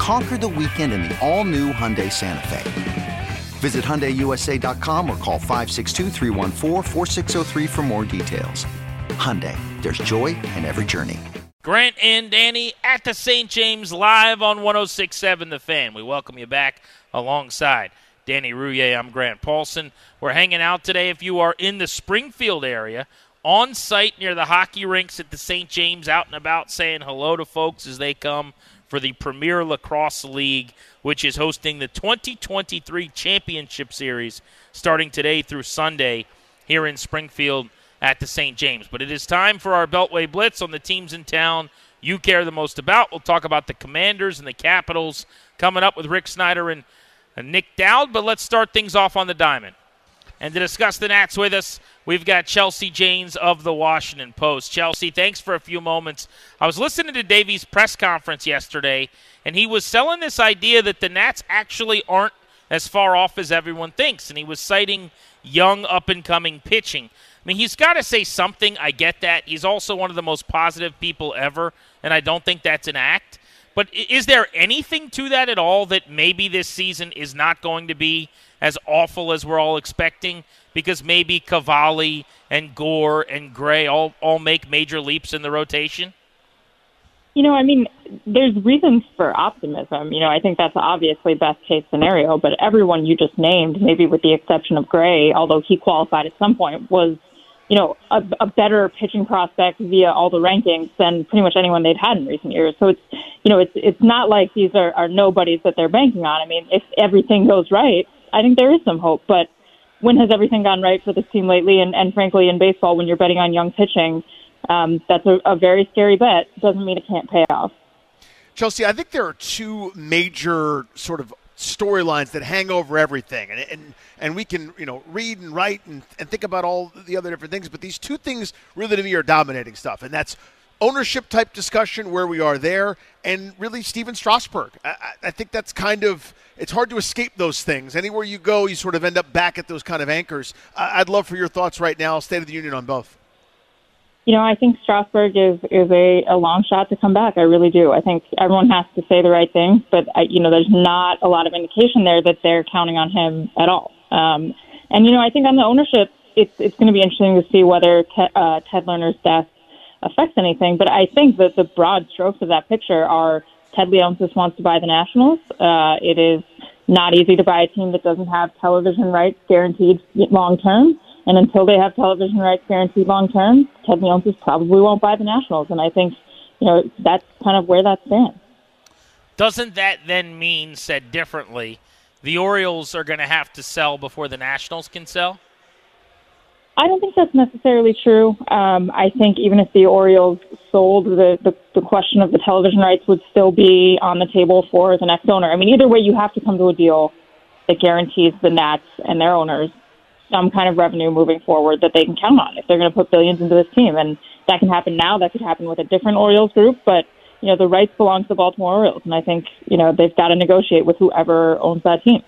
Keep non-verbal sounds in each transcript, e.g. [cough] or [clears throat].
Conquer the weekend in the all new Hyundai Santa Fe. Visit HyundaiUSA.com or call 562 for more details. Hyundai, there's joy in every journey. Grant and Danny at the St. James live on 1067 The Fan. We welcome you back alongside Danny Rouhier. I'm Grant Paulsen. We're hanging out today if you are in the Springfield area on site near the hockey rinks at the St. James out and about saying hello to folks as they come for the Premier Lacrosse League, which is hosting the 2023 Championship Series starting today through Sunday here in Springfield at the St. James. But it is time for our Beltway Blitz on the teams in town you care the most about. We'll talk about the Commanders and the Capitals coming up with Rick Snider and, Nic Dowd, but let's start things off on the diamond. And to discuss the Nats with us, we've got Chelsea Janes of the Washington Post. Chelsea, thanks for a few moments. I was listening to Davey's press conference yesterday, and he was selling this idea that the Nats actually aren't as far off as everyone thinks, and he was citing young, up and coming pitching. I mean, he's got to say something. I get that. He's also one of the most positive people ever, and I don't think that's an act. But is there anything to that at all that maybe this season is not going to be as awful as we're all expecting because maybe Cavalli and Gore and Gray all, all make major leaps in the rotation? You know, I mean, there's reasons for optimism. You know, I think that's obviously best case scenario, but everyone you just named, maybe with the exception of Gray, although he qualified at some point, was, you know, a, a better pitching prospect via all the rankings than pretty much anyone they'd had in recent years. So it's, you know, it's it's not like these are, are nobodies that they're banking on. I mean, if everything goes right, I think there is some hope. But when has everything gone right for this team lately? And, and frankly, in baseball, when you're betting on young pitching, um, that's a, a very scary bet. Doesn't mean it can't pay off. Chelsea, I think there are two major sort of storylines that hang over everything, and, and and we can you know read and write and, and think about all the other different things, but these two things really to me are dominating stuff, and that's ownership type discussion where we are there, and really Stephen Strasburg. I, I, think that's kind of it's hard to escape those things. Anywhere you go, you sort of end up back at those kind of anchors. I'd love for your thoughts right now, State of the Union on both. You know, I think Strasburg is is a, a long shot to come back. I really do. I think everyone has to say the right things, but I, you know, there's not a lot of indication there that they're counting on him at all. Um, and you know, I think on the ownership, it's it's going to be interesting to see whether te- uh, Ted Lerner's death affects anything. But I think that the broad strokes of that picture are Ted Leonsis wants to buy the Nationals. Uh, it is not easy to buy a team that doesn't have television rights guaranteed long term. And until they have television rights guaranteed long term, Ted Leonsis probably won't buy the Nationals. And I think, you know, that's kind of where that stands. Doesn't that then mean, said differently, the Orioles are going to have to sell before the Nationals can sell? I don't think that's necessarily true. Um, I think even if the Orioles sold, the, the the question of the television rights would still be on the table for the next owner. I mean, either way, you have to come to a deal that guarantees the Nats and their owners some kind of revenue moving forward that they can count on if they're going to put billions into this team. And that can happen now. That could happen with a different Orioles group, but you know the rights belong to the Baltimore Orioles, and I think you know they've got to negotiate with whoever owns that team.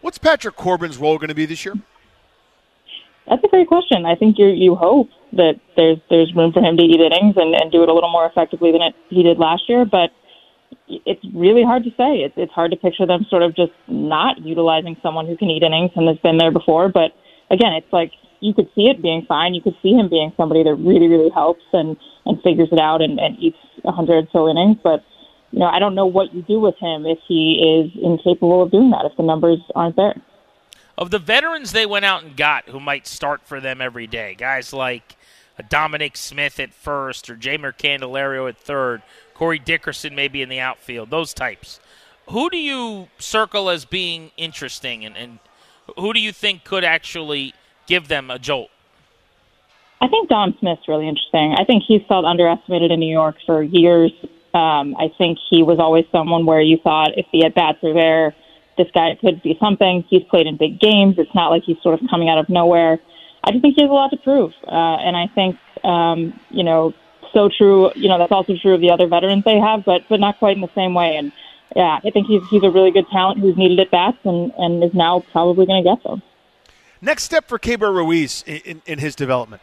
What's Patrick Corbin's role going to be this year? That's a great question. I think you you hope that there's there's room for him to eat innings and, and do it a little more effectively than it, he did last year, but it's really hard to say. It's it's hard to picture them sort of just not utilizing someone who can eat innings and has been there before. But again, it's like you could see it being fine. You could see him being somebody that really really helps and and figures it out and, and eats a hundred so innings. But you know, I don't know what you do with him if he is incapable of doing that if the numbers aren't there. Of the veterans they went out and got who might start for them every day. Guys like Dominic Smith at first or Jeimer Candelario at third, Corey Dickerson maybe in the outfield, those types. Who do you circle as being interesting and, and who do you think could actually give them a jolt? I think Dom Smith's really interesting. I think he's felt underestimated in New York for years. Um, I think he was always someone where you thought if the at bats are there, this guy could be something. He's played in big games. It's not like he's sort of coming out of nowhere. I just think he has a lot to prove, uh, and I think um, you know so true. You know that's also true of the other veterans they have, but but not quite in the same way. And yeah, I think he's he's a really good talent who's needed at bats and and is now probably going to get them. Next step for Keibert Ruiz in, in, in his development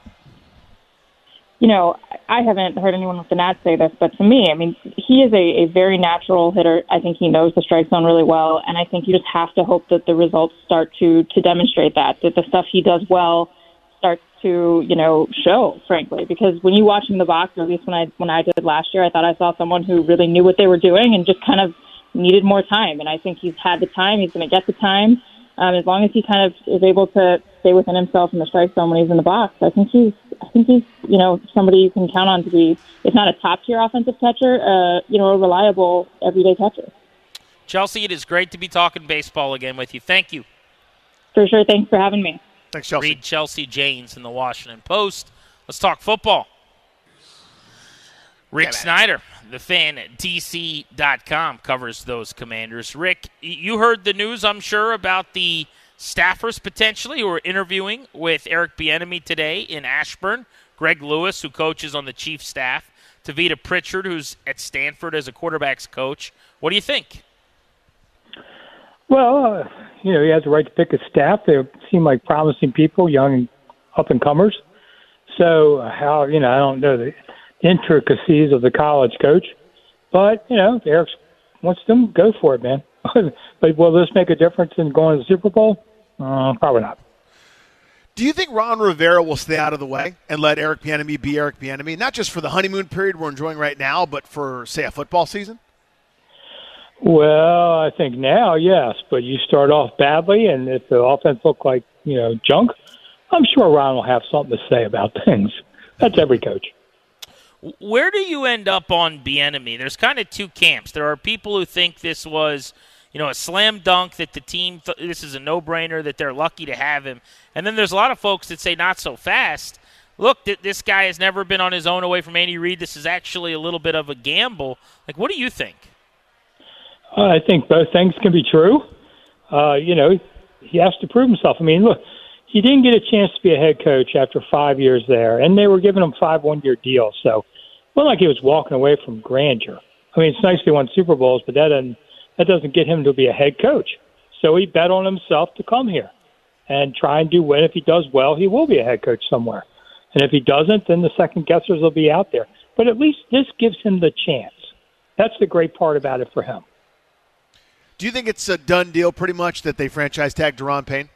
you know, I haven't heard anyone with the Nats say this, but to me, I mean, he is a, a very natural hitter. I think he knows the strike zone really well, and I think you just have to hope that the results start to to demonstrate that that the stuff he does well starts to you know show. Frankly, because when you watch him in the box, at least when I when I did last year, I thought I saw someone who really knew what they were doing and just kind of needed more time. And I think he's had the time. He's going to get the time. Um, as long as he kind of is able to stay within himself in the strike zone when he's in the box, I think he's I think he's you know somebody you can count on to be if not a top tier offensive catcher, uh, you know a reliable everyday catcher. Chelsea, it is great to be talking baseball again with you. Thank you. For sure. Thanks for having me. Thanks, Chelsea. Read Chelsea Janes in the Washington Post. Let's talk football. Rick Snider, the fan at DC.com, covers those commanders. Rick, you heard the news, I'm sure, about the staffers potentially who are interviewing with Eric Bieniemy today in Ashburn. Greg Lewis, who coaches on the chief staff, Tavita Pritchard, who's at Stanford as a quarterbacks coach. What do you think? Well, uh, you know, he has the right to pick his staff. They seem like promising people, young up and comers. So, how you know, I don't know the intricacies of the college coach, but you know, if Eric wants them, go for it, man. [laughs] but will this make a difference in going to the Super Bowl? Uh, probably not. Do you think Ron Rivera will stay out of the way and let Eric Bieniemy be Eric Bieniemy, not just for the honeymoon period we're enjoying right now, but for say a football season? Well, I think now, yes, but you start off badly, and if the offense look like you know junk, I'm sure Ron will have something to say about [laughs] things. That's every coach. Where do you end up on Bieniemy? There's kind of two camps. There are people who think this was you know, a slam dunk that the team, th- this is a no brainer that they're lucky to have him. And then there's a lot of folks that say not so fast. Look, th- this guy has never been on his own away from Andy Reid. This is actually a little bit of a gamble. Like, what do you think? Uh, I think both things can be true. Uh, you know, he has to prove himself. I mean, look, he didn't get a chance to be a head coach after five years there, and they were giving him five one year deals. So, wasn't like he was walking away from grandeur. I mean, it's nice he won Super Bowls, but that doesn't that doesn't get him to be a head coach. So he bet on himself to come here and try and do well. If he does well, he will be a head coach somewhere. And if he doesn't, then the second guessers will be out there. But at least this gives him the chance. That's the great part about it for him. Do you think it's a done deal pretty much that they franchise tag Daron Payne?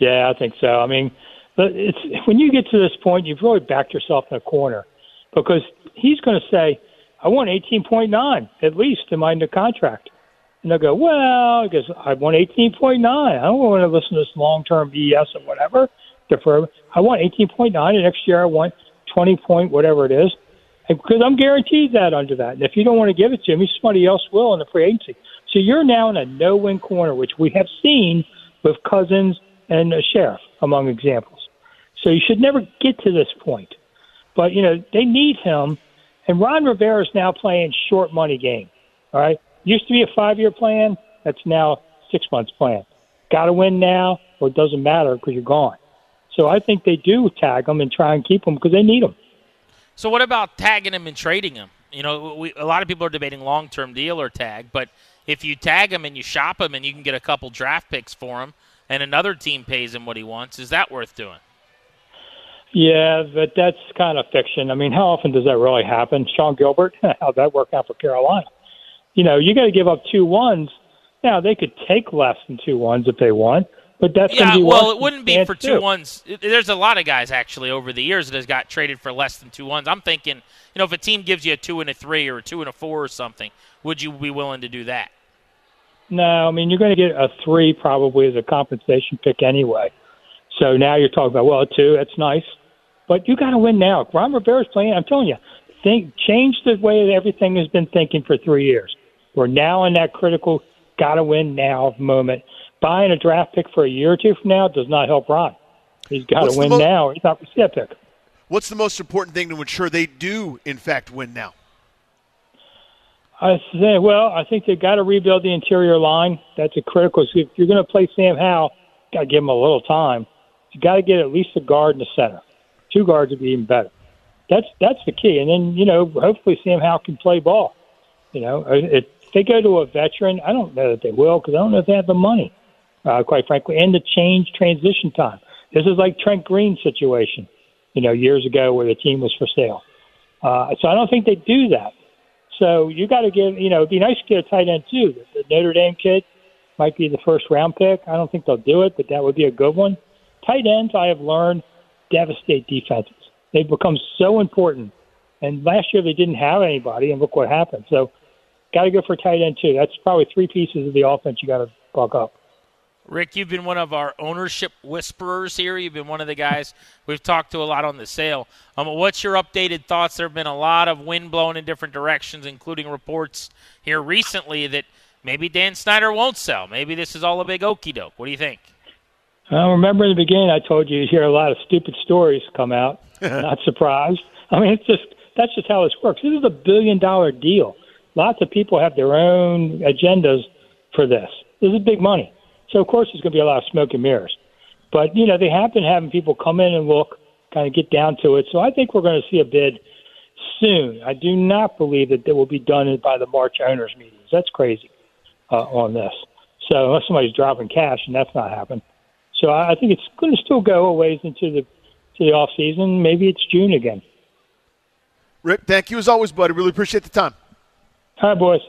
Yeah, I think so. I mean, but it's when you get to this point, you've really backed yourself in a corner because he's going to say, I want 18.9 at least in my new contract. And they'll go, well, because I want 18.9. I don't want to listen to this long-term BS or whatever. Defer. I want 18.9, and next year I want 20 point whatever it is, because I'm guaranteed that under that. And if you don't want to give it to me, somebody else will in the free agency. So you're now in a no-win corner, which we have seen with Cousins and a Sheriff, among examples. So you should never get to this point. But you know they need him and Ron Rivera is now playing short money game. All right, used to be a five year plan. That's now six months plan. Got to win now, or it doesn't matter because you're gone. So I think they do tag them and try and keep them because they need them. So what about tagging him and trading him? You know, we, a lot of people are debating long term deal or tag, but if you tag him and you shop him and you can get a couple draft picks for him, and another team pays him what he wants, is that worth doing? Yeah, but that's kind of fiction. I mean, how often does that really happen? Sean Gilbert, [laughs] how'd that work out for Carolina? You know, you got to give up two ones. Now they could take less than two ones if they want, but that's yeah. Be well, it wouldn't be for two do. ones. There's a lot of guys actually over the years that has got traded for less than two ones. I'm thinking, you know, if a team gives you a two and a three or a two and a four or something, would you be willing to do that? No, I mean you're going to get a three probably as a compensation pick anyway. So now you're talking about well, a two. That's nice, but you got to win now. Ron Rivera's playing. I'm telling you, think change the way that everything has been thinking for three years. We're now in that critical got to win now moment. Buying a draft pick for a year or two from now does not help Ron. He's got to win mo- now. He's not going to a pick. What's the most important thing to ensure they do, in fact, win now? I say, well, I think they've got to rebuild the interior line. That's a critical. So if you're going to play Sam Howell, got to give him a little time. You got to get at least a guard in the center. Two guards would be even better. That's that's the key. And then you know, hopefully Sam Howell can play ball. You know, if they go to a veteran, I don't know that they will because I don't know if they have the money, uh, quite frankly, and the change transition time. This is like Trent Green situation, you know, years ago where the team was for sale. Uh, so I don't think they do that. So you got to give, you know, it'd be nice to get a tight end too. The Notre Dame kid might be the first round pick. I don't think they'll do it, but that would be a good one. Tight ends, I have learned, devastate defenses. They've become so important. And last year they didn't have anybody, and look what happened. So got to go for tight end too. That's probably three pieces of the offense you got to buck up. Rick, you've been one of our ownership whisperers here. You've been one of the guys we've talked to a lot on the sale. Um, what's your updated thoughts? There have been a lot of wind blowing in different directions, including reports here recently that maybe Dan Snyder won't sell. Maybe this is all a big okey doke. What do you think? I remember in the beginning I told you you hear a lot of stupid stories come out. [laughs] Not surprised. I mean, it's just that's just how this works. This is a billion dollar deal. Lots of people have their own agendas for this. This is big money. So of course there's going to be a lot of smoke and mirrors. But you know they have been having people come in and look, kind of get down to it. So I think we're going to see a bid soon. I do not believe that it will be done by the March owners meetings. That's crazy uh, on this. So unless somebody's dropping cash, and that's not happening. So I think it's going to still go a ways into the to the off season. Maybe it's June again. Rick, thank you as always, buddy. Really appreciate the time. Hi, boys.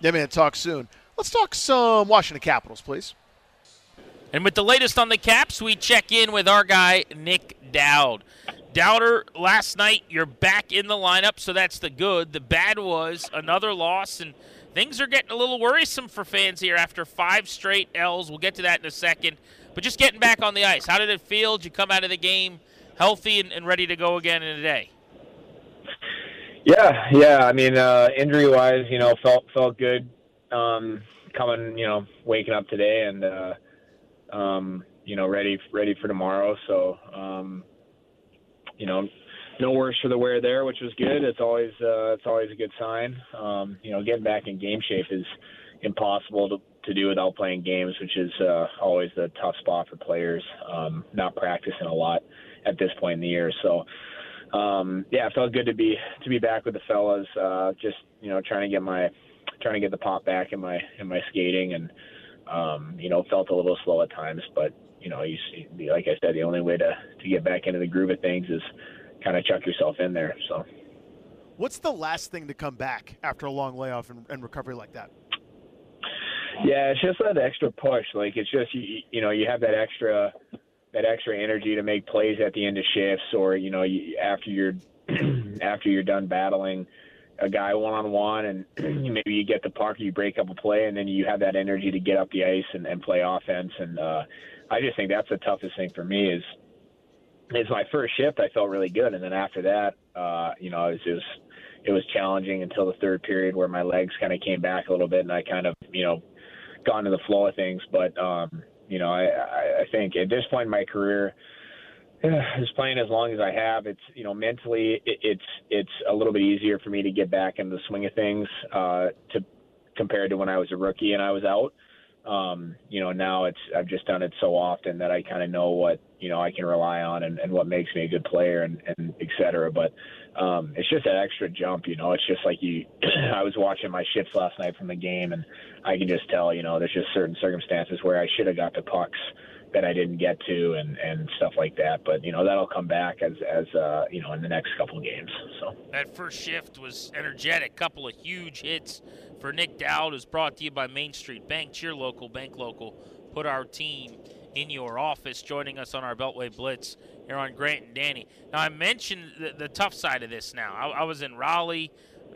Yeah, man. Talk soon. Let's talk some Washington Capitals, please. And with the latest on the Caps, we check in with our guy, Nic Dowd. Dowder, last night you're back in the lineup, so that's the good. The bad was another loss, and things are getting a little worrisome for fans here after five straight L's. We'll get to that in a second. But just getting back on the ice, how did it feel? Did you come out of the game healthy and, and ready to go again in a day? Yeah, yeah. I mean, uh, injury wise, you know, felt felt good um, coming, you know, waking up today and uh, um, you know, ready ready for tomorrow. So, um, you know, no worse for the wear there, which was good. It's always uh, it's always a good sign. Um, you know, getting back in game shape is impossible to to do without playing games, which is uh, always the tough spot for players. Um, not practicing a lot at this point in the year, so um, yeah, it felt good to be to be back with the fellas. Uh, just you know, trying to get my trying to get the pop back in my in my skating, and um, you know, felt a little slow at times, but you know, you see, like I said, the only way to to get back into the groove of things is kind of chuck yourself in there. So. What's the last thing to come back after a long layoff and, and recovery like that? Yeah, it's just that extra push. Like it's just you, you know you have that extra that extra energy to make plays at the end of shifts, or you know you, after you're [clears throat] after you're done battling a guy one on one, and [clears throat] maybe you get the puck, you break up a play, and then you have that energy to get up the ice and, and play offense. And uh, I just think that's the toughest thing for me is is my first shift. I felt really good, and then after that, uh, you know, it was just it was challenging until the third period where my legs kind of came back a little bit, and I kind of you know got into the flow of things. But um, you know, I, I think at this point in my career, [sighs] just playing as long as I have, it's you know mentally it, it's it's a little bit easier for me to get back into the swing of things uh, to compared to when I was a rookie and I was out. Um, you know, now it's I've just done it so often that I kind of know what you know I can rely on and, and what makes me a good player and, and et cetera. But um, it's just that extra jump. You know, it's just like you. [clears throat] I was watching my shifts last night from the game, and I can just tell. You know, there's just certain circumstances where I should have got the pucks that I didn't get to, and and stuff like that. But you know, that'll come back as as uh, you know in the next couple of games. So that first shift was energetic. Couple of huge hits for Nic Dowd is brought to you by Main Street Bank. Cheer local, bank local. Put our team in your office. Joining us on our Beltway Blitz here on Grant and Danny. Now, I mentioned the, the tough side of this now. I, I, was in Raleigh,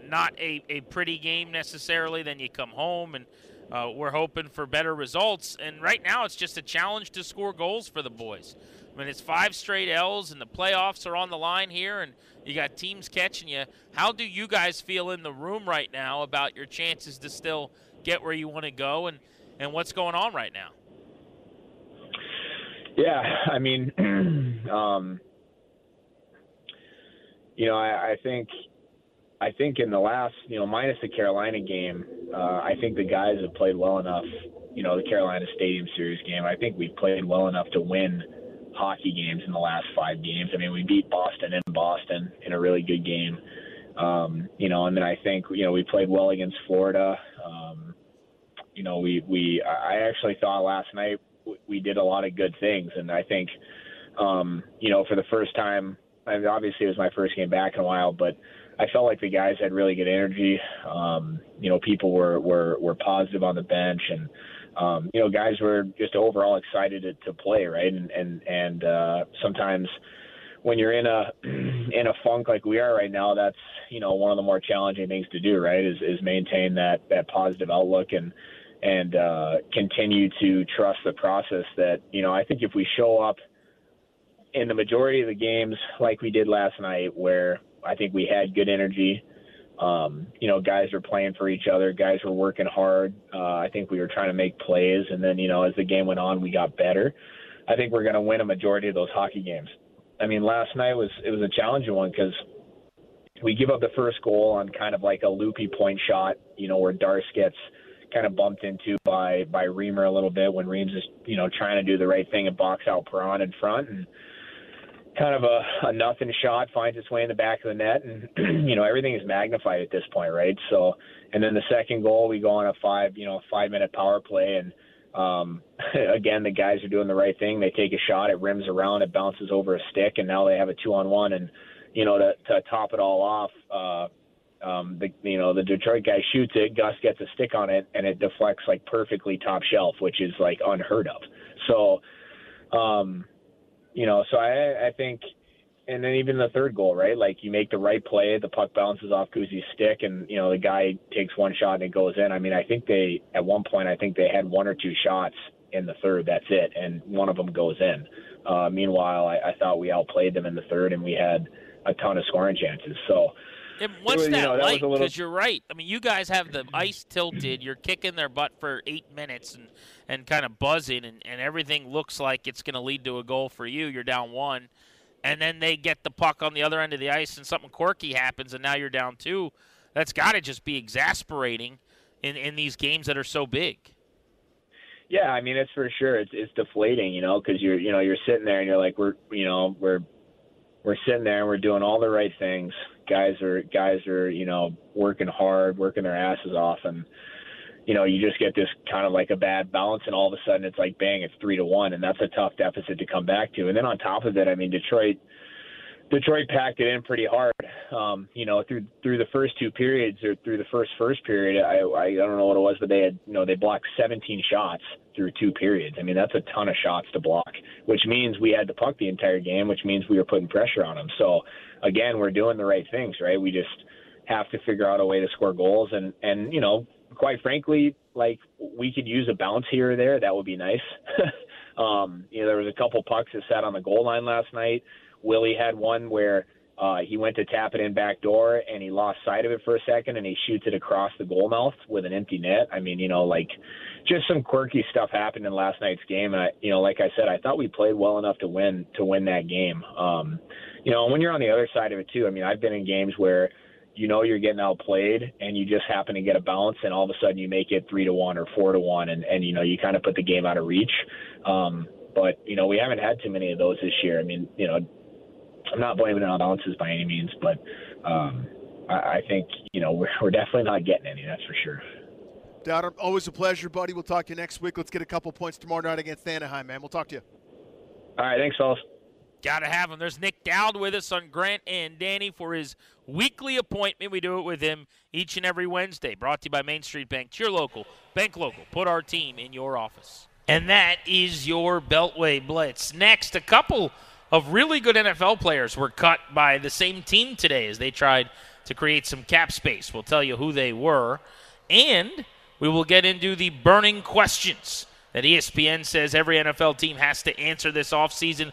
not a, a pretty game necessarily. Then you come home and uh, we're hoping for better results. And right now, it's just a challenge to score goals for the boys. I mean, it's five straight L's, and the playoffs are on the line here, and you got teams catching you. How do you guys feel in the room right now about your chances to still get where you want to go, and and what's going on right now? Yeah, I mean, [clears throat] um, you know, I, I think I think in the last, you know, minus the Carolina game, uh, I think the guys have played well enough. You know, the Carolina Stadium Series game. I think we've played well enough to win hockey games in the last five games. I mean, we beat Boston in Boston in a really good game. Um, you know, and then I think you know we played well against Florida. Um, you know, we we I actually thought last night we did a lot of good things, and I think um, you know for the first time, I mean, obviously it was my first game back in a while, but I felt like the guys had really good energy. Um, you know, people were were were positive on the bench, and um, you know, guys were just overall excited to, to play, right? And and and uh, sometimes when you're in a [clears throat] in a funk like we are right now, that's you know one of the more challenging things to do, right? Is is maintain that that positive outlook and and uh, continue to trust the process. That you know, I think if we show up in the majority of the games like we did last night, where I think we had good energy. Um, you know, guys were playing for each other. Guys were working hard. Uh, I think we were trying to make plays, and then you know, as the game went on, we got better. I think we're going to win a majority of those hockey games. I mean, last night was it was a challenging one because we give up the first goal on kind of like a loopy point shot, you know, where Darce gets kind of bumped into by by Reimer a little bit when Reams is you know trying to do the right thing and box out Perron in front and kind of a, a nothing shot finds its way in the back of the net, and [clears throat] you know everything is magnified at this point, right? So, and then the second goal, we go on a five, you know, five minute power play, and um, [laughs] again the guys are doing the right thing. They take a shot, it rims around, it bounces over a stick, and now they have a two on one, and you know to, to top it all off. Uh, um, the you know the Detroit guy shoots it, Gus gets a stick on it, and it deflects like perfectly top shelf, which is like unheard of. So, um, you know, so I, I think, and then even the third goal, right? Like you make the right play, the puck bounces off Kuzi's stick, and you know the guy takes one shot and it goes in. I mean, I think they at one point I think they had one or two shots in the third. That's it, and one of them goes in. Uh, meanwhile, I, I thought we outplayed them in the third, and we had a ton of scoring chances. So. And what's that you know, like? Because little... you're right. I mean, you guys have the ice tilted. You're kicking their butt for eight minutes and, and kind of buzzing, and, and everything looks like it's going to lead to a goal for you. You're down one. And then they get the puck on the other end of the ice, and something quirky happens, and now you're down two. That's got to just be exasperating in, in these games that are so big. Yeah, I mean it's for sure. It's it's deflating, you know, because you're you know you're sitting there and you're like we're you know we're we're sitting there and we're doing all the right things. Guys are guys are you know working hard, working their asses off, and you know you just get this kind of like a bad balance, and all of a sudden it's like bang, it's three to one, and that's a tough deficit to come back to. And then on top of it, I mean Detroit Detroit packed it in pretty hard. Um, you know, through through the first two periods or through the first first period, I, I I don't know what it was, but they had you know they blocked 17 shots through two periods. I mean, that's a ton of shots to block, which means we had to puck the entire game, which means we were putting pressure on them. So again, we're doing the right things, right? We just have to figure out a way to score goals, and and you know, quite frankly, like we could use a bounce here or there. That would be nice. [laughs] um, you know, there was a couple pucks that sat on the goal line last night Willie had one where uh, he went to tap it in back door and he lost sight of it for a second and he shoots it across the goal mouth with an empty net. I mean, you know, like just some quirky stuff happened in last night's game. And I, you know, like I said, I thought we played well enough to win to win that game. Um, you know, when you're on the other side of it too, I mean, I've been in games where you know you're getting outplayed and you just happen to get a bounce and all of a sudden you make it three to one or four to one and, and you know you kind of put the game out of reach. Um, but you know we haven't had too many of those this year. I mean, you know, I'm not blaming it on ounces by any means, but um, I, I think you know we're, we're definitely not getting any. That's for sure. Dowd, always a pleasure, buddy. We'll talk to you next week. Let's get a couple points tomorrow night against Anaheim, man. We'll talk to you. All right, thanks, fellas. Got to have him. There's Nic Dowd with us on Grant and Danny for his weekly appointment. We do it with him each and every Wednesday. Brought to you by Main Street Bank. Cheer local, bank local. Put our team in your office. And that is your Beltway Blitz. Next, a couple of really good NFL players were cut by the same team today as they tried to create some cap space. We'll tell you who they were. And We will get into the burning questions that ESPN says every NFL team has to answer this offseason.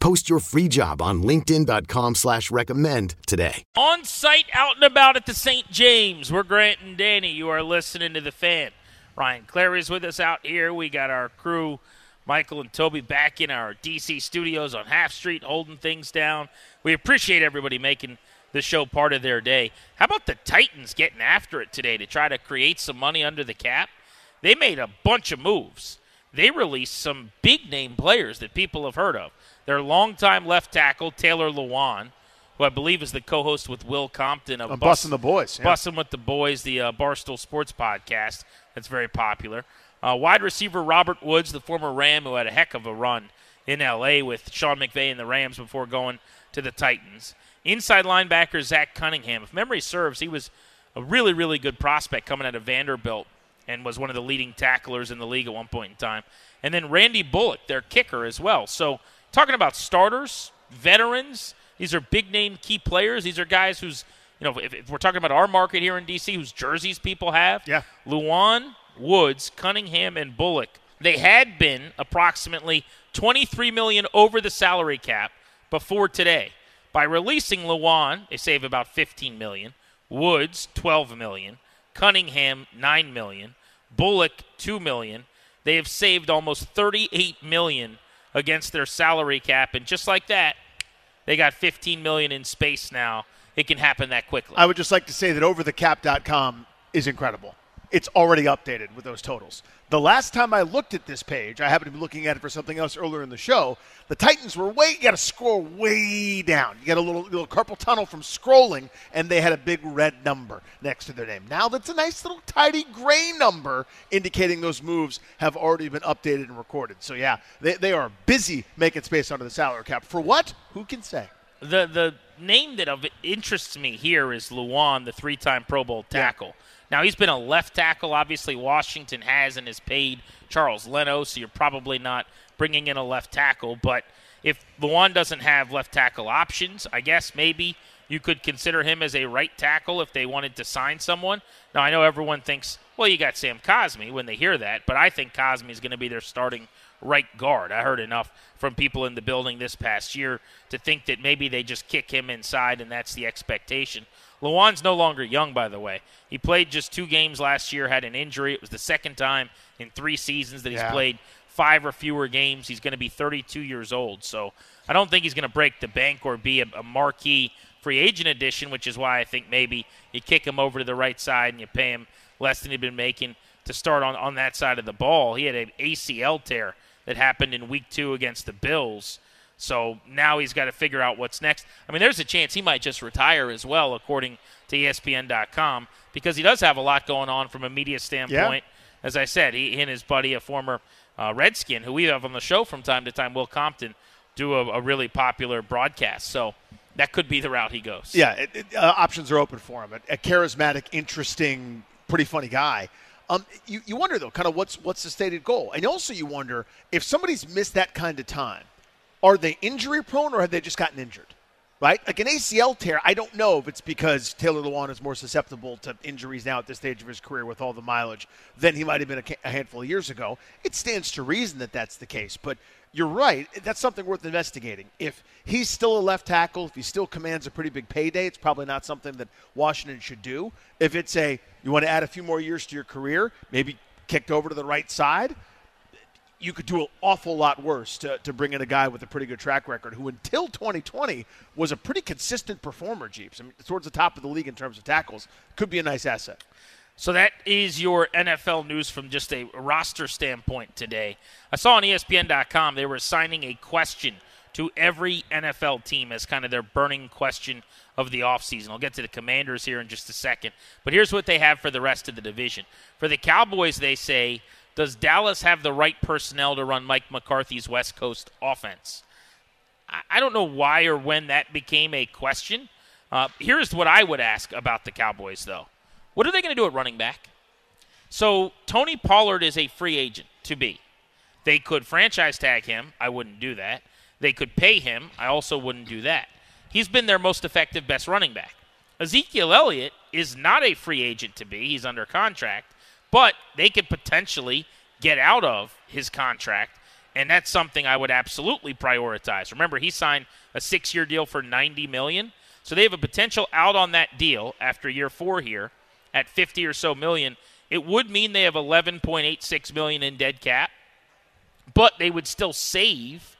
Post your free job on LinkedIn.com slash recommend today. On site, out and about at the St. James. We're Grant and Danny. You are listening to the fan. Ryan Clary is with us out here. We got our crew, Michael and Toby, back in our DC studios on Half Street, holding things down. We appreciate everybody making the show part of their day. How about the Titans getting after it today to try to create some money under the cap? They made a bunch of moves. They released some big name players that people have heard of. Their longtime left tackle, Taylor Lewan, who I believe is the co host with Will Compton of I'm Bus- Bussin' the Boys, yeah. Bussin' with the Boys, the uh, Barstool Sports podcast that's very popular. Uh, wide receiver Robert Woods, the former Ram who had a heck of a run in L.A. with Sean McVay and the Rams before going to the Titans. Inside linebacker Zach Cunningham. If memory serves, he was a really, really good prospect coming out of Vanderbilt and was one of the leading tacklers in the league at one point in time. And then Randy Bullock, their kicker as well. So talking about starters, veterans, these are big name key players. These are guys who's, you know, if, if we're talking about our market here in D.C., whose jerseys people have, Yeah. Lewan, Woods, Cunningham, and Bullock. They had been approximately 23 million over the salary cap before today. By releasing Lewan, they save about 15 million. Woods, 12 million. Cunningham, 9 million. Bullock, 2 million. They have saved almost 38 million against their salary cap, and just like that, they got 15 million in space now. It can happen that quickly. I would just like to say that overthecap.com is incredible. It's already updated with those totals. The last time I looked at this page, I happened to be looking at it for something else earlier in the show. The Titans were way, you got to scroll way down. You got a little, little carpal tunnel from scrolling, and they had a big red number next to their name. Now that's a nice little tidy gray number indicating those moves have already been updated and recorded. So, yeah, they, they are busy making space under the salary cap. For what? Who can say? the the name that of interests me here is Lewan, the three-time Pro Bowl tackle. Now he's been a left tackle. Obviously, Washington has and has paid Charles Leno, so you're probably not bringing in a left tackle. But if Lewan doesn't have left tackle options, I guess maybe you could consider him as a right tackle if they wanted to sign someone. Now I know everyone thinks, well, you got Sam Cosmi when they hear that, but I think Cosmi is going to be their starting right guard. I heard enough from people in the building this past year to think that maybe they just kick him inside and that's the expectation. Lewan's no longer young, by the way. He played just two games last year, had an injury. It was the second time in three seasons that he's Yeah. played five or fewer games. He's going to be 32 years old. So I don't think he's going to break the bank or be a, a marquee free agent addition, which is why I think maybe you kick him over to the right side and you pay him less than he'd been making to start on, on that side of the ball. He had an ACL tear that happened in week two against the Bills. So now he's got to figure out what's next. I mean, there's a chance he might just retire as well, according to ESPN.com, because he does have a lot going on from a media standpoint. As I said, he, he and his buddy, a former uh, Redskin, who we have on the show from time to time, Will Compton, do a, a really popular broadcast. So that could be the route he goes. Yeah, it, it, uh, options are open for him. A, a charismatic, interesting, pretty funny guy. Um, you, you wonder though, kind of what's what's the stated goal, and also you wonder if somebody's missed that kind of time, are they injury prone or have they just gotten injured? right? Like an ACL tear, I don't know if it's because Taylor Lewan is more susceptible to injuries now at this stage of his career with all the mileage than he might have been a, handful of years ago. It stands to reason that that's the case, but you're right. That's something worth investigating. If he's still a left tackle, if he still commands a pretty big payday, it's probably not something that Washington should do. If it's a you want to add a few more years to your career, maybe kicked over to the right side, you could do an awful lot worse to, to bring in a guy with a pretty good track record who until 2020 was a pretty consistent performer, Jeeps. I mean, towards the top of the league in terms of tackles. Could be a nice asset. So that is your NFL news from just a roster standpoint today. I saw on ESPN.com they were assigning a question to every NFL team as kind of their burning question of the offseason. I'll get to the Commanders here in just a second. But here's what they have for the rest of the division. For the Cowboys, they say, does Dallas have the right personnel to run Mike McCarthy's West Coast offense? I don't know why or when that became a question. Uh, here's what I would ask about the Cowboys, though. What are they going to do at running back? So Tony Pollard is a free agent to be. They could franchise tag him. I wouldn't do that. They could pay him. I also wouldn't do that. He's been their most effective, best running back. Ezekiel Elliott is not a free agent to be. He's under contract, but they could potentially get out of his contract, and that's something I would absolutely prioritize. Remember, he signed a six-year deal for 90 million, so they have a potential out on that deal after year four here at 50 or so million, it would mean they have 11.86 million in dead cap, but they would still save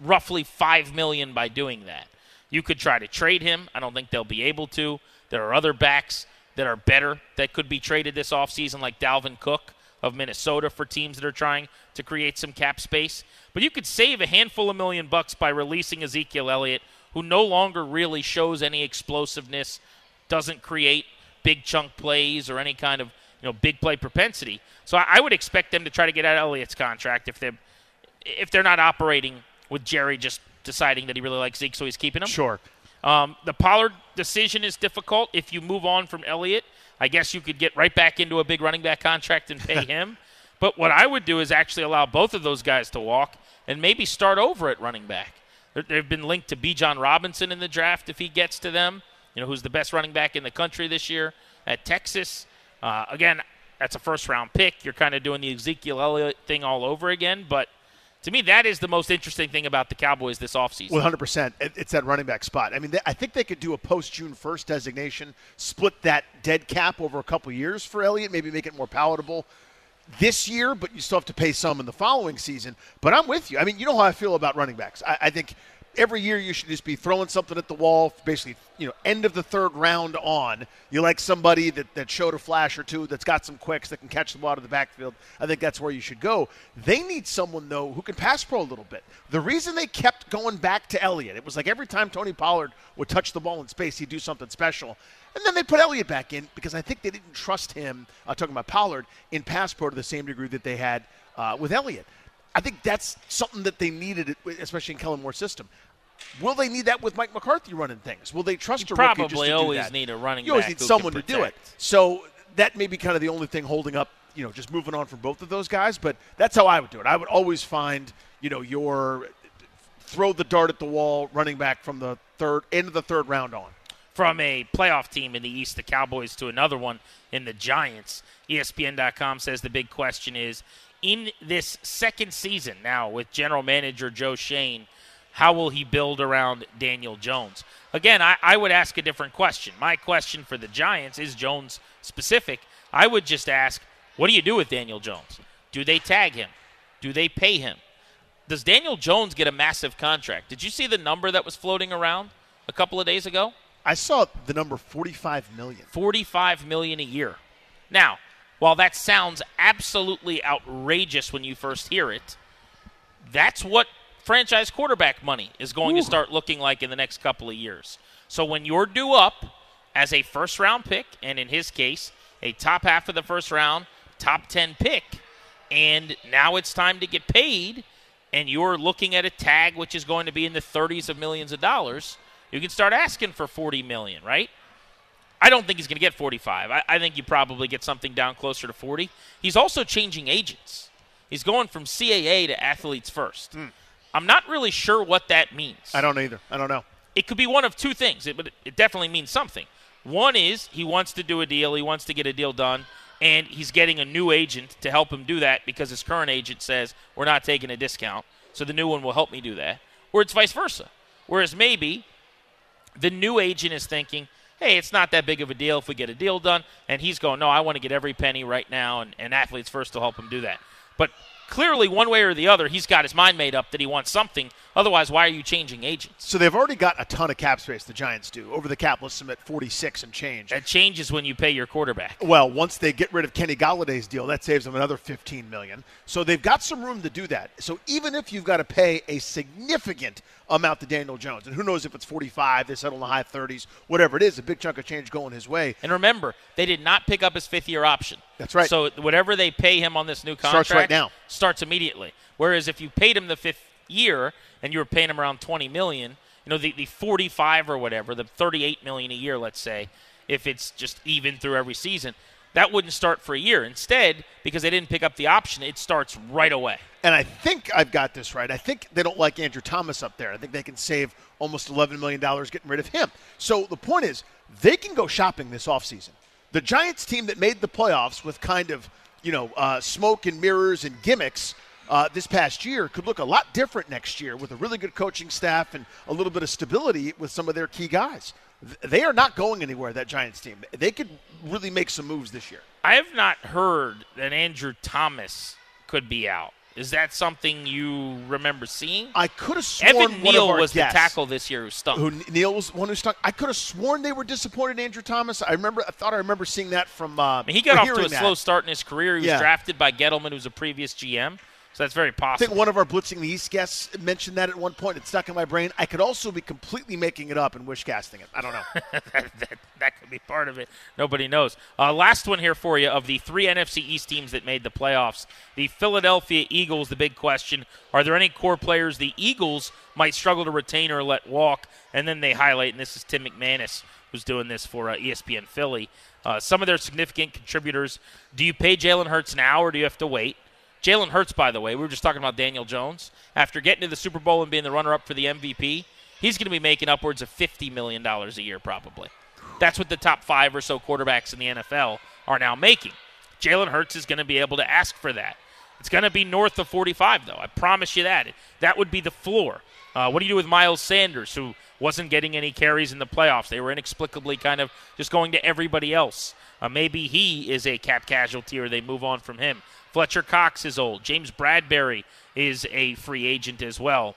roughly 5 million by doing that. You could try to trade him. I don't think they'll be able to. There are other backs that are better that could be traded this offseason, like Dalvin Cook of Minnesota for teams that are trying to create some cap space. But you could save a handful of million bucks by releasing Ezekiel Elliott, who no longer really shows any explosiveness, doesn't create big chunk plays or any kind of you know big play propensity. So I, would expect them to try to get out Elliott's contract if they're if they're not operating with Jerry just deciding that he really likes Zeke, so he's keeping him. Sure. Um, the Pollard decision is difficult. If you move on from Elliott, I guess you could get right back into a big running back contract and pay [laughs] him. But what I would do is actually allow both of those guys to walk and maybe start over at running back. They've been linked to Bijan Robinson in the draft if he gets to them you know, who's the best running back in the country this year at Texas. Uh, again, that's a first round pick. You're kind of doing the Ezekiel Elliott thing all over again. But to me, that is the most interesting thing about the Cowboys this offseason. 100%. It's that running back spot. I mean, I think they could do a post June 1st designation, split that dead cap over a couple years for Elliott, maybe make it more palatable this year, but you still have to pay some in the following season. But I'm with you. I mean, you know how I feel about running backs. I, I think every year you should just be throwing something at the wall, basically, you know, end of the third round on. You like somebody that, that showed a flash or two that's got some quicks that can catch the ball out of the backfield. I think that's where you should go. They need someone, though, who can pass pro a little bit. The reason they kept going back to Elliott, it was like every time Tony Pollard would touch the ball in space, he'd do something special. And then they put Elliott back in because I think they didn't trust him, uh, talking about Pollard, in pass pro to the same degree that they had uh, with Elliott. I think that's something that they needed, especially in Kellen Moore's system. Will they need that with Mike McCarthy running things? Will they trust you a probably rookie just to always do that? need a running. You always need someone to do it. So that may be kind of the only thing holding up. You know, just moving on from both of those guys. But that's how I would do it. I would always find you know your throw the dart at the wall running back from the third end of the third round on. From a playoff team in the East, the Cowboys, to another one in the Giants. ESPN.com says the big question is in this second season now with general manager Joe Schoen, – how will he build around Daniel Jones? Again, I, I would ask a different question. My question for the Giants is Jones specific. I would just ask, what do you do with Daniel Jones? Do they tag him? Do they pay him? Does Daniel Jones get a massive contract? Did you see the number that was floating around a couple of days ago? I saw the number 45 million. 45 million a year. Now, while that sounds absolutely outrageous when you first hear it, that's what franchise quarterback money is going Ooh. to start looking like in the next couple of years. So when you're due up as a first round pick, and in his case, a top half of the first round, top 10 pick, and now it's time to get paid, and you're looking at a tag which is going to be in the 30s of millions of dollars, you can start asking for 40 million, right? I don't think he's going to get 45. I, I, think you probably get something down closer to 40. He's also changing agents. He's going from CAA to athletes first. Hmm. I'm not really sure what that means. I don't either. I don't know. it could be one of two things, it, but it definitely means something. One is he wants to do a deal, he wants to get a deal done, and he's getting a new agent to help him do that because his current agent says we're not taking a discount, so the new one will help me do that. Or it's vice versa. Whereas maybe the new agent is thinking, hey, it's not that big of a deal if we get a deal done, and he's going, no, I want to get every penny right now, and, and athletes first will help him do that. But clearly, one way or the other, he's got his mind made up that he wants something. Otherwise, why are you changing agents? So they've already got a ton of cap space. The Giants do over the cap. Let's submit 46 and change. That changes when you pay your quarterback. Well, once they get rid of Kenny Golladay's deal, that saves them another 15 million. So they've got some room to do that. So even if you've got to pay a significant amount to Daniel Jones, and who knows if it's 45, they settle in the high 30s, whatever it is, a big chunk of change going his way. And remember, they did not pick up his fifth year option. That's right. So whatever they pay him on this new contract Starts right now. starts immediately. Whereas if you paid him the fifth year and you were paying him around 20 million, you know the, the 45 or whatever, the 38 million a year, let's say, if it's just even through every season, that wouldn't start for a year. Instead, because they didn't pick up the option, it starts right away. And I think I've got this right. I think they don't like Andrew Thomas up there. I think they can save almost $11 million getting rid of him. So the point is, they can go shopping this offseason. The Giants team that made the playoffs with kind of, you know, uh, smoke and mirrors and gimmicks uh, this past year could look a lot different next year with a really good coaching staff and a little bit of stability with some of their key guys. They are not going anywhere, that Giants team. They could really make some moves this year. I have not heard that Andrew Thomas could be out. Is that something you remember seeing? I could have sworn Evan one Neal of our was guests, the tackle this year who stunk. Who Neal was one who stunk. I could have sworn they were disappointed in Andrew Thomas. I remember. I thought I remember seeing that from. Uh, I mean, he got off to a that. slow start in his career. He was Yeah. drafted by Gettleman, who's a previous GM. So that's very possible. I think one of our blitzing the East guests mentioned that at one point. It stuck in my brain. I could also be completely making it up and wish casting it. I don't know. [laughs] that, that, that could be part of it. Nobody knows. Uh, last one here for you of the three NFC East teams that made the playoffs. The Philadelphia Eagles, the big question are there any core players the Eagles might struggle to retain or let walk? And then they highlight, and this is Tim McManus who's doing this for uh, ESPN Philly. Uh, some of their significant contributors. Do you pay Jalen Hurts now or do you have to wait? Jalen Hurts, by the way, we were just talking about Daniel Jones. After getting to the Super Bowl and being the runner up for the MVP, he's going to be making upwards of $50 million a year, probably. That's what the top five or so quarterbacks in the NFL are now making. Jalen Hurts is going to be able to ask for that. It's going to be north of 45, though. I promise you that. That would be the floor. Uh, what do you do with Miles Sanders, who wasn't getting any carries in the playoffs? They were inexplicably kind of just going to everybody else. Uh, maybe he is a cap casualty or they move on from him. Fletcher Cox is old. James Bradberry is a free agent as well.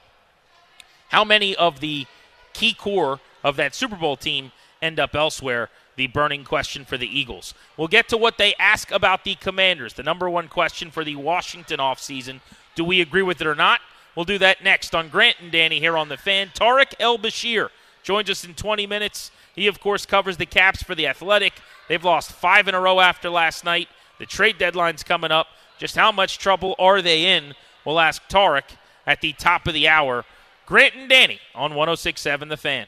How many of the key core of that Super Bowl team end up elsewhere? The burning question for the Eagles. We'll get to what they ask about the Commanders. The number one question for the Washington offseason. Do we agree with it or not? We'll do that next on Grant and Danny here on the fan. Tarik El Bashir joins us in 20 minutes. He, of course, covers the Caps for the Athletic. They've lost five in a row after last night. The trade deadline's coming up. Just how much trouble are they in? We'll ask Tarik at the top of the hour. Grant and Danny on 1067 The Fan.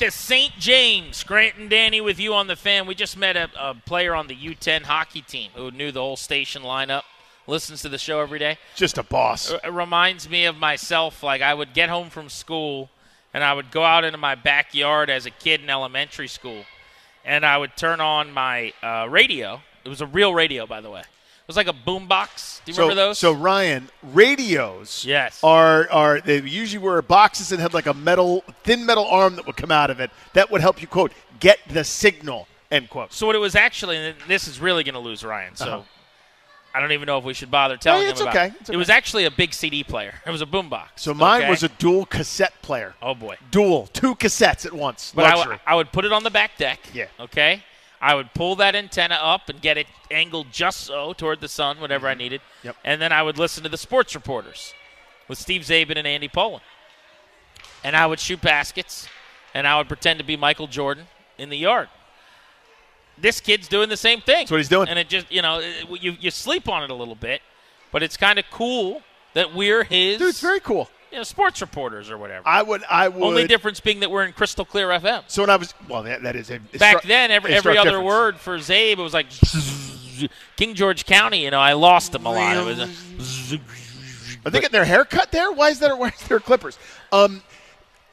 The St. James, Grant and Danny with you on the fan. We just met a, a player on the U10 hockey team who knew the whole station lineup, listens to the show every day. Just a boss. It reminds me of myself. Like I would get home from school and I would go out into my backyard as a kid in elementary school, and I would turn on my uh, radio. It was a real radio, by the way. It was like a boom box. Do you so, remember those? So Ryan, radios Yes. are are they usually were boxes and had like a metal thin metal arm that would come out of it that would help you quote get the signal end quote. So what it was actually, and this is really going to lose Ryan. So Uh-huh. I don't even know if we should bother telling it's him about. okay. it. It's It was actually a big CD player. [laughs] It was a boombox. So mine okay? was a dual cassette player. oh boy. Dual, two cassettes at once. But I would- I would put it on the back deck. Yeah. Okay. I would pull that antenna up and get it angled just so toward the sun, whatever I mhm. needed. Yep. And then I would listen to the sports reporters with Steve Czaban and Andy Pollin. and I would shoot baskets, and I would pretend to be Michael Jordan in the yard. This kid's doing the same thing. That's what he's doing. And it just, you know, it- you, you sleep on it a little bit, but it's kind of cool that we're his Dude, it's very cool. You know, sports reporters or whatever. I would. I would. Only difference being that we're in Crystal Clear FM. So when I was well, that, that is a Back stru- then, every, every other difference. word for Czabe, it was like King George County. You know, I lost him a lot. It was a, Are they getting their hair cut there? Why is that? Why is there clippers? Um,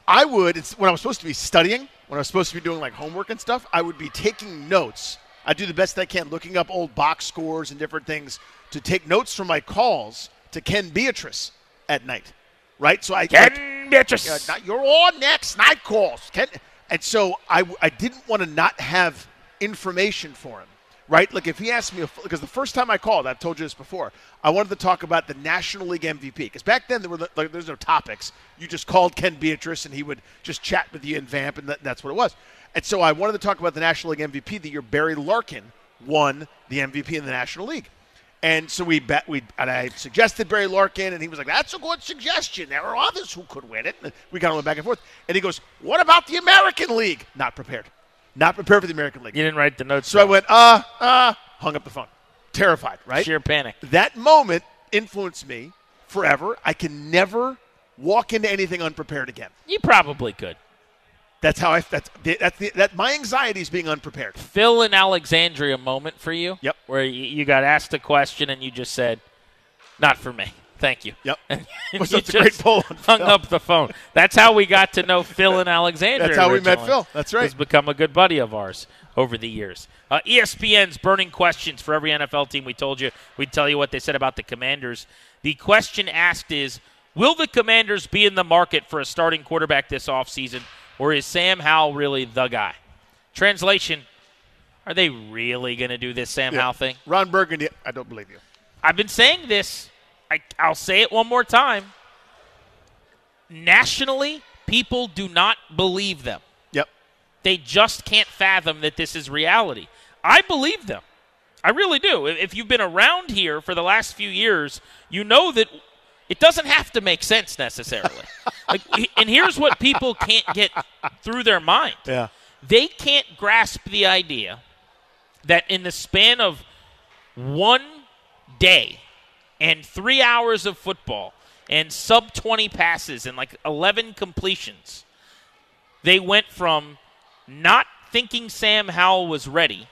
I would. It's when I was supposed to be studying, when I was supposed to be doing like homework and stuff. I would be taking notes. I do the best I can, looking up old box scores and different things to take notes from my calls to Ken Beatrice at night. Right. So I Ken Beatrice. Yeah, not, you're on next night calls. Ken, and so I, I didn't want to not have information for him, right? Like if he asked me, because the first time I called, I've told you this before, I wanted to talk about the National League MVP. Because back then there were like there's no topics. You just called Ken Beatrice and he would just chat with you and vamp, and that, that's what it was. And so I wanted to talk about the National League MVP the year Barry Larkin won the MVP in the National League. And so we bet we and I suggested Barry Larkin, and he was like, "That's a good suggestion. There are others who could win it." And we kind of went back and forth. And he goes, "What about the American League?" Not prepared. Not prepared for the American League. you didn't write the notes. So I went, "Uh, uh," hung up the phone, terrified. Right? Sheer panic. That moment influenced me forever. I can never walk into anything unprepared again. You probably could. That's how I. That's that's the, that. My anxiety is being unprepared. Phil and Alexandria moment for you. Yep. Where you, you got asked a question and you just said, "Not for me, thank you." Yep. And [laughs] Was you a great just hung Phil. up the phone. That's how we got to know Phil and [laughs] Alexandria. That's how we met. Phil. That's right. He's become a good buddy of ours over the years. Uh, ESPN's burning questions for every NFL team. We told you we'd tell you what they said about the Commanders. The question asked is, will the Commanders be in the market for a starting quarterback this offseason, or is Sam Howell really the guy? Translation, are they really going to do this Sam Yeah. Howell thing? Ron Burgundy. I don't believe you. I've been saying this. I, I'll say it one more time. Nationally, people do not believe them. Yep. They just can't fathom that this is reality. I believe them. I really do. If if you've been around here for the last few years, you know that it doesn't have to make sense necessarily. [laughs] like, and here's what people can't get through their mind Yeah. they can't grasp the idea that in the span of one day and three hours of football and sub 20 passes and like 11 completions, they went from not thinking Sam Howell was ready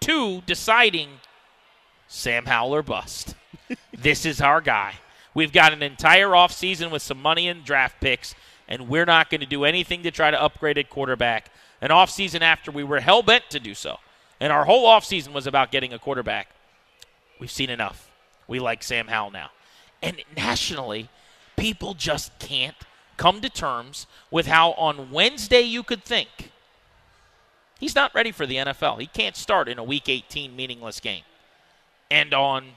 to deciding Sam Howell or bust. this is our guy. We've got an entire offseason with some money and draft picks, and we're not going to do anything to try to upgrade at quarterback. An offseason after we were hell bent to do so. And our whole offseason was about getting a quarterback. We've seen enough. We like Sam Howell now. And nationally, people just can't come to terms with how on Wednesday you could think he's not ready for the NFL. He can't start in a week 18 meaningless game. And on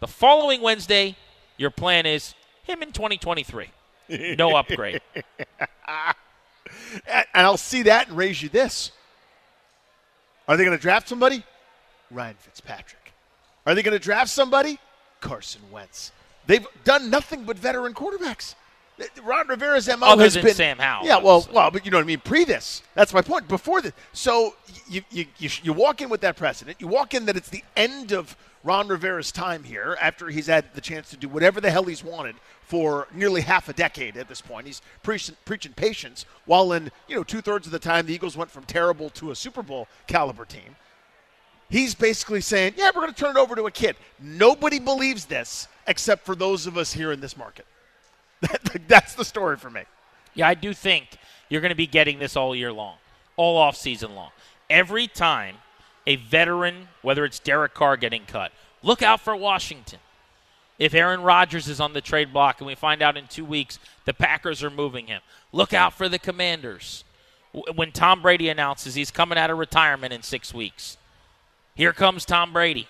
the following Wednesday, your plan is him in 2023. No upgrade. [laughs] And I'll see that and raise you this. Are they going to draft somebody? Ryan Fitzpatrick. Are they going to draft somebody? Carson Wentz. They've done nothing but veteran quarterbacks. Ron Rivera's MO Other has than been Sam Howell, Yeah, well, obviously. well, but you know what I mean. Pre this, that's my point. Before this, so you you, you you walk in with that precedent. You walk in that it's the end of Ron Rivera's time here after he's had the chance to do whatever the hell he's wanted for nearly half a decade at this point. He's preaching, preaching patience, while in you know two thirds of the time the Eagles went from terrible to a Super Bowl caliber team. He's basically saying, "Yeah, we're going to turn it over to a kid." Nobody believes this except for those of us here in this market. [laughs] That's the story for me. Yeah, I do think you're going to be getting this all year long, all off season long. Every time a veteran, whether it's Derek Carr getting cut, look out for Washington. If Aaron Rodgers is on the trade block and we find out in two weeks the Packers are moving him, look out for the Commanders. When Tom Brady announces he's coming out of retirement in six weeks, here comes Tom Brady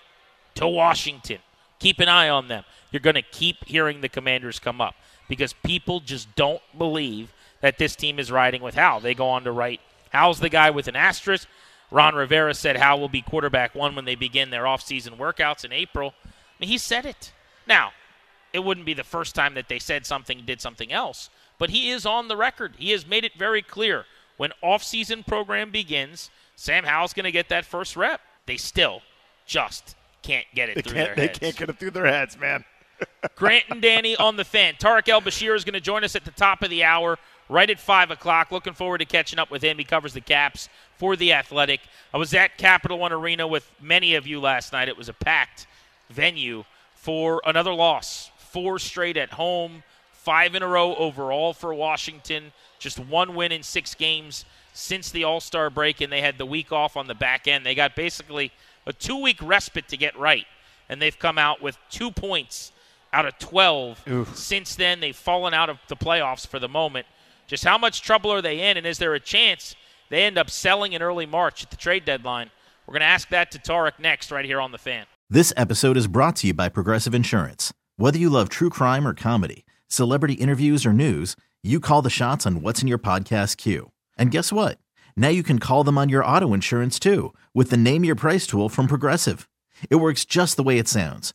to Washington. Keep an eye on them. You're going to keep hearing the Commanders come up because people just don't believe that this team is riding with Howell. They go on to write Howell's the guy with an asterisk. Ron Rivera said Howell will be quarterback one when they begin their offseason workouts in April. I mean, he said it. Now, it wouldn't be the first time that they said something, did something else, but he is on the record. He has made it very clear when off-season program begins, Sam Howell's going to get that first rep. They still just can't get it They through can't. their They can't get it through their heads, man. Grant and Danny on the fan. Tarik El Bashir is going to join us at the top of the hour, right at 5 o'clock. Looking forward to catching up with him. He covers the Caps for The Athletic. I was at Capital One Arena with many of you last night. It was a packed venue for another loss. Four straight at home, five in a row overall for Washington. Just one win in six games since the All Star break, and they had the week off on the back end. They got basically a two week respite to get right, and they've come out with two points out of 12 since then. They've fallen out of the playoffs for the moment. Just how much trouble are they in, and is there a chance they end up selling in early March at the trade deadline? We're going to ask that to Tarik next, right here on the fan. This episode is brought to you by Progressive Insurance. Whether you love true crime or comedy, celebrity interviews or news, you call the shots on what's in your podcast queue. And guess what? Now you can call them on your auto insurance too with the Name Your Price tool from Progressive. It works just the way it sounds.